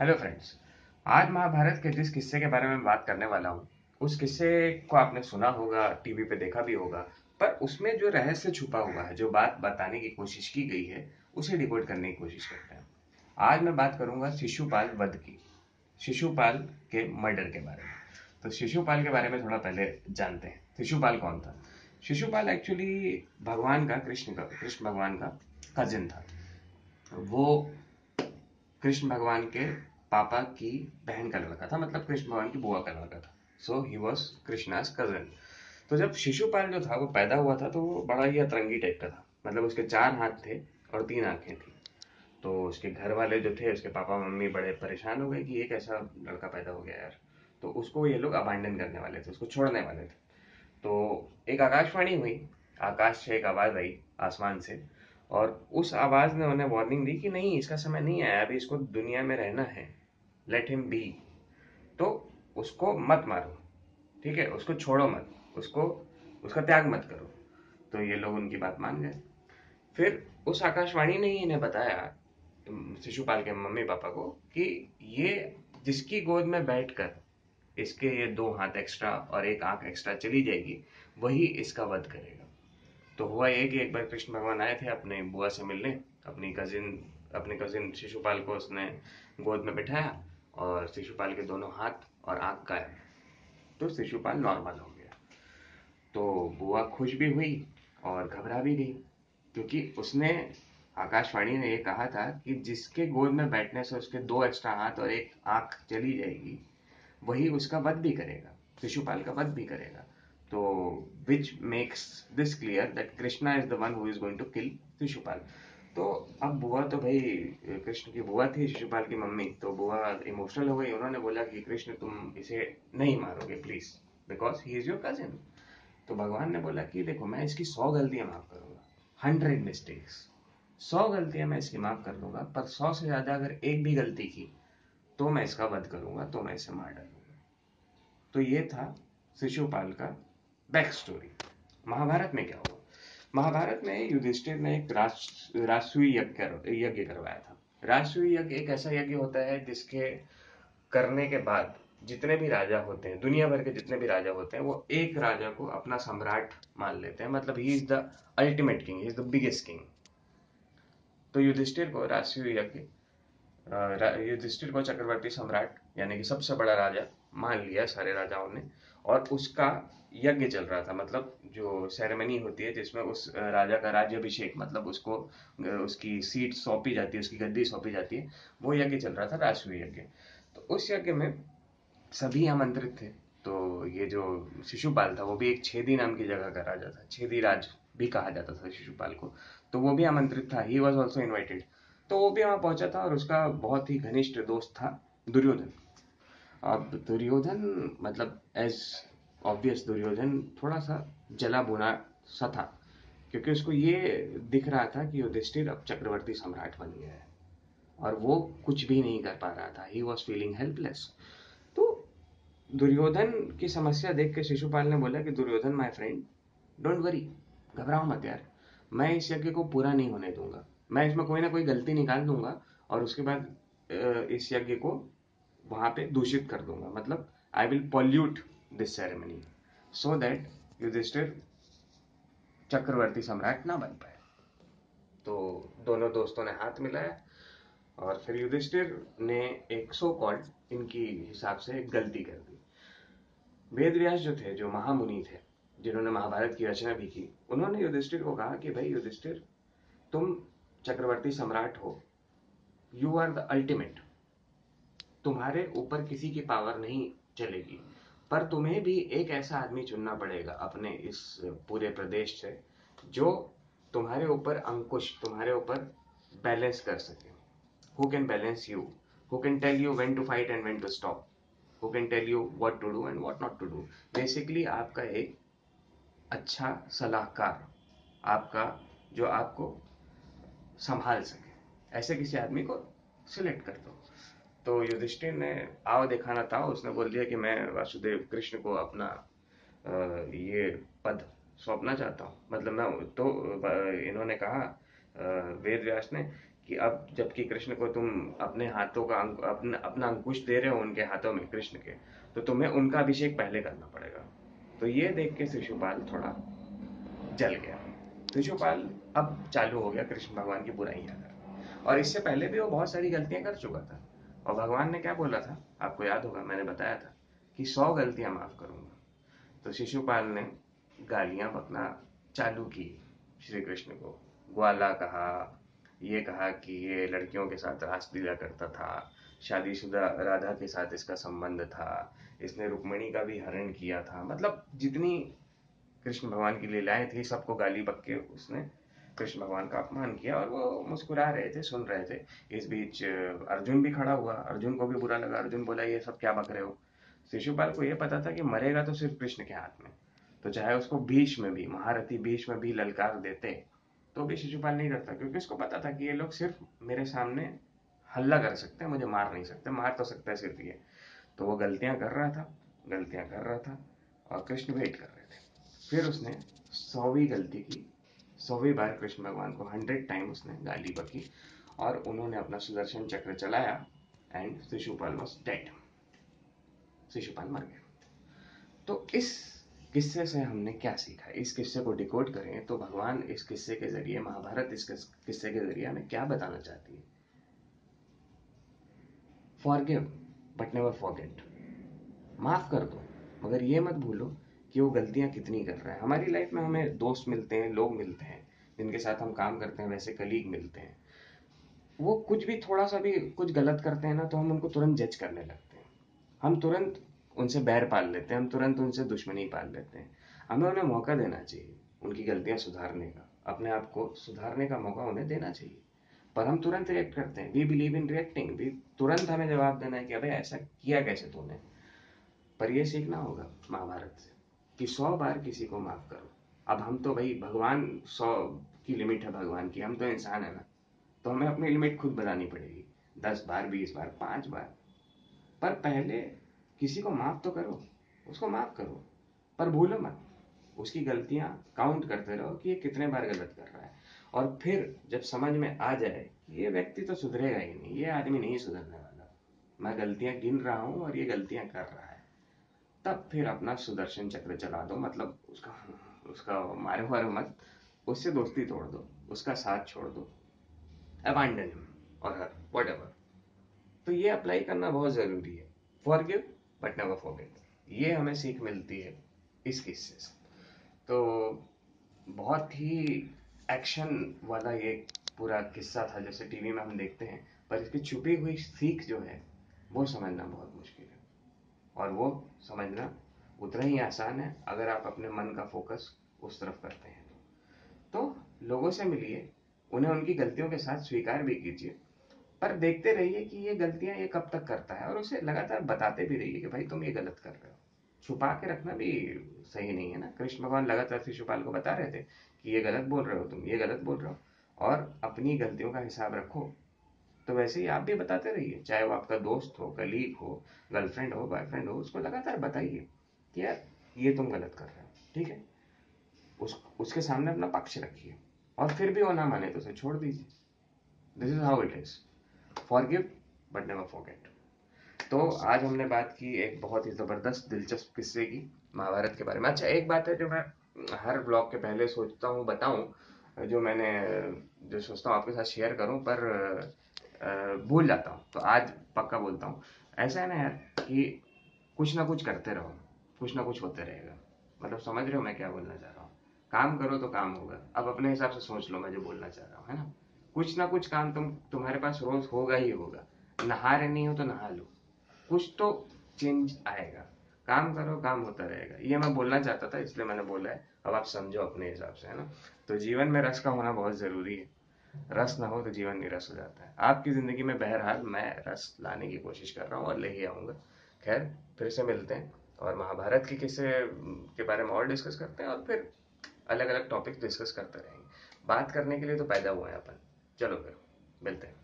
Hello friends आज महाभारत के जिस किस्से के बारे में बात करने वाला हूँ, उस किस्से को आपने सुना होगा टीवी पे देखा भी होगा, पर उसमें जो रहस्य छुपा हुआ है, जो बात बताने की कोशिश की गई है, उसे डिकोड करने की कोशिश करते हैं। आज मैं बात करूँगा शिशुपाल वध की, शिशुपाल के मर्डर के बारे में। तो शिशुपाल के बारे में थोड़ा पहले जानते हैं, शिशुपाल कौन था? शिशुपाल एक्चुअली भगवान का, कृष्ण का, कृष्ण भगवान का कजिन था। वो कृष्ण भगवान के पापा की बहन का लड़का था मतलब कृष्ण, भगवान की बुआ का लड़का था। So he was Krishna's cousin तो जब शिशुपाल जो था, वो पैदा हुआ था तो वो बड़ा ही अतरंगी टाइप का था। मतलब उसके चार हाथ थे और तीन आँखें थी। तो उसके घर वाले जो थे, उसके पापा, मम्मी बड़े परेशान हो गए कि एक ऐसा लड़का पैदा हो गया यार। तो उसको ये लोग अबांडन करने वाले थे, उसको छोड़ने वाले थे। तो एक आकाशवाणी हुई, आकाश से एक आवाज़ आई आसमान से, और उस आवाज़ ने उन्हें वार्निंग दी कि नहीं, इसका समय नहीं आया, अभी इसको दुनिया में रहना है। लेट हिम बी तो उसको मत मारो, ठीक है? उसको छोड़ो मत, उसको, उसका त्याग मत करो। तो ये लोग उनकी बात मान गए। फिर उस आकाशवाणी ने ही इन्हें बताया, शिशुपाल के मम्मी पापा को, कि ये जिसकी गोद में बैठकर इसके ये दो हाथ एक्स्ट्रा और एक आँख एक्स्ट्रा चली जाएगी, वही इसका वध करेगा। तो हुआ ये कि एक बार कृष्ण भगवान आए थे अपने बुआ से मिलने, अपनी कजिन अपने कजिन शिशुपाल को उसने गोद में बिठाया और शिशुपाल के दोनों हाथ और आँख है। तो शिशुपाल नॉर्मल हो गया। तो बुआ खुश भी हुई और घबरा भी गई, क्योंकि उसने आकाशवाणी ने ये कहा था कि जिसके गोद में बैठने से उसके दो एक्स्ट्रा हाथ और एक आँख चली जाएगी, वही उसका वध भी करेगा, शिशुपाल का वध भी करेगा। तो which makes this clear that Krishna is the one who is going to kill Shishupal. तो अब बुआ तो भाई कृष्ण की बुआ थी, शिशुपाल की मम्मी तो बुआ इमोशनल हो गई। उन्होंने बोला कि, कृष्ण, तुम इसे नहीं मारोगे please because he is your cousin तो भगवान ने बोला कि, देखो, मैं इसकी सौ गलतियाँ माफ़ करूँगा हंड्रेड मिस्टेक्स सौ गलतियाँ मैं इसकी माफ़ कर दूँगा, पर सौ से ज़्यादा अगर एक भी गलती की तो मैं इसका वध करूँगा तो मैं इसे मार डालूँगा. तो ये था शिशुपाल का बैक स्टोरी महाभारत में क्या हुआ? महाभारत में युधिष्ठिर ने एक राष्ट्रीय यज्ञ यज्ञ करवाया था। राष्ट्रीय यज्ञ एक ऐसा यज्ञ होता है जिसके करने के बाद जितने भी राजा होते हैं, दुनिया भर के जितने भी राजा होते हैं, वो एक राजा को अपना सम्राट मान लेते हैं। मतलब he is the ultimate king is the biggest king तो युधिष्ठिर को राष्ट्रीय यज्ञ युधिष्ठिर को चक्रवर्ती सम्राट, यानी कि सबसे बड़ा राजा, मान लिया सारे राजाओं ने। और उसका यज्ञ चल रहा था मतलब जो सेरेमनी होती है जिसमें उस राजा का राज्यभिषेक मतलब उसको उसकी सीट सौंपी जाती है, उसकी गद्दी सौंपी जाती है, वो यज्ञ चल रहा था राष्ट्रीय यज्ञ। तो उस यज्ञ में सभी आमंत्रित थे। तो ये जो शिशुपाल था, वो भी एक छेदी नाम की जगह का राजा था, छेदी राज भी कहा जाता था शिशुपाल को। तो वो भी आमंत्रित था ही वॉज़ ऑल्सो इन्वाइटेड तो वो भी वहाँ पहुँचा था और उसका बहुत ही घनिष्ठ दोस्त था दुर्योधन। अब दुर्योधन मतलब एज ऑब्वियस दुर्योधन थोड़ा सा जला बुना सा था, क्योंकि उसको ये दिख रहा था कि युधिष्ठिर अब चक्रवर्ती सम्राट बन गया है, और वो कुछ भी नहीं कर पा रहा था। ही वॉज़ फीलिंग हेल्पलेस तो दुर्योधन की समस्या देख के शिशुपाल ने बोला कि Duryodhan my friend don't worry घबराओ मत यार, मैं इस यज्ञ को पूरा नहीं होने दूँगा। मैं इसमें कोई ना कोई गलती निकाल दूँगा, और उसके बाद इस यज्ञ को वहाँ पे दूषित कर दूँगा। मतलब I will pollute this ceremony so that Yudhishthir चक्रवर्ती सम्राट ना बन पाए। तो दोनों दोस्तों ने हाथ मिलाया और फिर युधिष्ठिर ने एक सो कॉल्ड इनकी हिसाब से एक गलती कर दी। वेद व्यास जो थे, जो महामुनि थे, जिन्होंने महाभारत की रचना भी की, उन्होंने युधिष्ठिर को कहा कि भाई युधिष्ठिर, तुम चक्रवर्ती सम्राट हो। यू आर द अल्टीमेट तुम्हारे ऊपर किसी की पावर नहीं चलेगी। पर तुम्हें भी एक ऐसा आदमी चुनना पड़ेगा अपने इस पूरे प्रदेश से, जो तुम्हारे ऊपर अंकुश, तुम्हारे ऊपर बैलेंस कर सके। Who can balance you who can tell you when to fight and when to stop who can tell you what to do and what not to do basically आपका एक अच्छा सलाहकार, आपका जो आपको संभाल सके। ऐसे किसी आदमी को सिलेक्ट कर दो। तो युधिष्ठिर ने आव दिखाना था, उसने बोल दिया कि मैं वासुदेव कृष्ण को अपना ये पद सौंपना चाहता हूँ। मतलब मैं तो इन्होंने कहा वेद व्यास ने कि अब जबकि कृष्ण को तुम अपने हाथों का अपना अपना अंकुश दे रहे हो उनके हाथों में कृष्ण के तो तुम्हें उनका अभिषेक पहले करना पड़ेगा। तो ये देख के शिशुपाल थोड़ा जल गया। शिशुपाल अब चालू हो गया कृष्ण भगवान की बुराइयाँ कर और इससे पहले भी वो बहुत सारी गलतियाँ कर चुका था। और भगवान ने क्या बोला था? आपको याद होगा, मैंने बताया था कि सौ गलतियाँ माफ़ करूँगा। तो शिशुपाल ने गालियाँ बकना चालू की, श्री कृष्ण को। ग्वाला कहा, ये कहा कि ये लड़कियों के साथ रासलीला करता था, शादीशुदा राधा के साथ इसका संबंध था, इसने रुक्मणी का भी हरण किया था। मतलब जितनी कृष्ण भगवान की लीलाएँ थी, सबको गाली बक के उसने कृष्ण भगवान का अपमान किया और वो मुस्कुरा रहे थे, सुन रहे थे। इस बीच अर्जुन भी खड़ा हुआ। अर्जुन को भी बुरा लगा। अर्जुन बोला, ये सब क्या बक रहे हो? शिशुपाल को ये पता था कि मरेगा तो सिर्फ़ कृष्ण के हाथ में। तो चाहे उसको भीष में भी, महारथी भीष में भी ललकार देते तो भी शिशुपाल नहीं करता क्योंकि उसको पता था कि ये लोग सिर्फ़ मेरे सामने हल्ला कर सकते हैं, मुझे मार नहीं सकते, मार तो सकता है सिर्फ़ ये। तो वो गलतियाँ कर रहा था, गलतियाँ कर रहा था और कृष्ण वेट कर रहे थे। फिर उसने सौवीं गलती की। सौवीं बार कृष्ण भगवान को हंड्रेड टाइम उसने गाली बकी और उन्होंने अपना सुदर्शन चक्र चलाया and Shishupal was dead Shishupal मर गया। तो इस किस्से से हमने क्या सीखा? इस किस्से को डिकोड करें तो भगवान इस किस्से के ज़रिए, महाभारत इस किस्से के ज़रिए हमें क्या बताना चाहती है? फॉरगिव बट नेवर फॉरगेट माफ़ कर दो, मगर ये मत भूलो कि वो गलतियाँ कितनी कर रहा है? हमारी लाइफ में हमें दोस्त मिलते हैं, लोग मिलते हैं, जिनके साथ हम काम करते हैं, वैसे कलीग मिलते हैं। वो कुछ भी थोड़ा सा भी कुछ गलत करते हैं ना तो हम उनको तुरंत जज करने लगते हैं। हम तुरंत उनसे बैर पाल लेते हैं, हम तुरंत उनसे दुश्मनी पाल लेते हैं। हमें उन्हें मौका देना चाहिए, उनकी गलतियाँ सुधारने का। अपने आप को सुधारने का मौका उन्हें देना चाहिए। पर हम तुरंत रिएक्ट करते हैं। वी बिलीव इन रिएक्टिंग भी तुरंत हमें जवाब देना है कि अबे ऐसा किया कैसे तूने? पर यह सीखना होगा महाभारत से। कि सौ बार किसी को माफ़ करो। अब हम तो भाई भगवान सौ की लिमिट है भगवान की, हम तो इंसान है ना। तो हमें अपनी लिमिट खुद बतानी पड़ेगी। दस बार, बीस बार, पाँच बार। पर पहले किसी को माफ़ तो करो, उसको माफ़ करो। पर भूलो मत। उसकी गलतियाँ काउंट करते रहो कि ये कितने बार गलत कर रहा है। और फिर जब समझ में आ जाए कि ये व्यक्ति तो सुधरेगा ही नहीं, ये आदमी नहीं सुधरने वाला। मैं गलतियाँ गिन रहा हूँ और ये गलतियाँ कर रहा है। तब फिर अपना सुदर्शन चक्र चला दो मतलब उसका उसका मारे मारे मत, उससे दोस्ती तोड़ दो, उसका साथ छोड़ दो। अबांडन और हर वट तो ये अप्लाई करना बहुत ज़रूरी है। Forgive but never forget ये हमें सीख मिलती है इस किस्से से। तो बहुत ही एक्शन वाला ये पूरा किस्सा था, जैसे टीवी में हम देखते हैं, पर इसकी छुपी हुई सीख जो है, वो समझना बहुत मुश्किल है। और वो समझना उतना ही आसान है, अगर आप अपने मन का फोकस उस तरफ़ करते हैं। तो लोगों से मिलिए, उन्हें उनकी गलतियों के साथ स्वीकार भी कीजिए, पर देखते रहिए कि ये गलतियाँ ये कब तक करता है, और उसे लगातार बताते भी रहिए कि भाई तुम ये गलत कर रहे हो। छुपा के रखना भी सही नहीं है ना। कृष्ण भगवान लगातार शिशुपाल को बता रहे थे कि ये गलत बोल रहे हो तुम, ये गलत बोल रहे हो, और अपनी गलतियों का हिसाब रखो तो वैसे ही आप भी बताते रहिए, चाहे वो आपका दोस्त हो कलीग हो गर्लफ्रेंड हो बॉयफ्रेंड हो, उसको लगातार बताइए कि यार ये तुम गलत कर रहे हो, ठीक है? उस, उसके सामने अपना पक्ष रखिए और फिर भी वो ना माने तो उसे छोड़ दीजिए। This is how it is forgive but never forget तो आज हमने बात की एक बहुत ही ज़बरदस्त, दिलचस्प किस्से की, महाभारत के बारे में। अच्छा एक बात है जो मैं हर ब्लॉग के पहले सोचता हूँ, बताऊँ, जो मैंने, जो सोचता हूँ आपके साथ शेयर करूँ, पर भूल जाता हूँ। तो आज पक्का बोलता हूँ, ऐसा है ना यार कि कुछ ना कुछ करते रहो, कुछ ना कुछ होते रहेगा। मतलब समझ रहे हो मैं क्या बोलना चाह रहा हूँ? काम करो तो काम होगा। अब अपने हिसाब से सोच लो मैं जो बोलना चाह रहा हूँ, है ना? कुछ ना कुछ काम तुम, तुम्हारे पास रोज होगा ही होगा। नहा रहे नहीं हो तो नहा लो। कुछ तो चेंज आएगा। काम करो, काम होता रहेगा। ये मैं बोलना चाहता था, इसलिए मैंने बोला है। अब आप समझो अपने हिसाब से, है ना? तो जीवन में रस का होना बहुत ज़रूरी है। रस ना हो तो जीवन निरस हो जाता है। आपकी ज़िंदगी में बहरहाल मैं रस लाने की कोशिश कर रहा हूँ और ले ही आऊँगा। खैर, फिर से मिलते हैं और महाभारत के किस्से के बारे में और डिस्कस करते हैं और फिर अलग अलग टॉपिक डिस्कस करते रहेंगे। बात करने के लिए तो पैदा हुए हैं अपन। चलो फिर, मिलते हैं।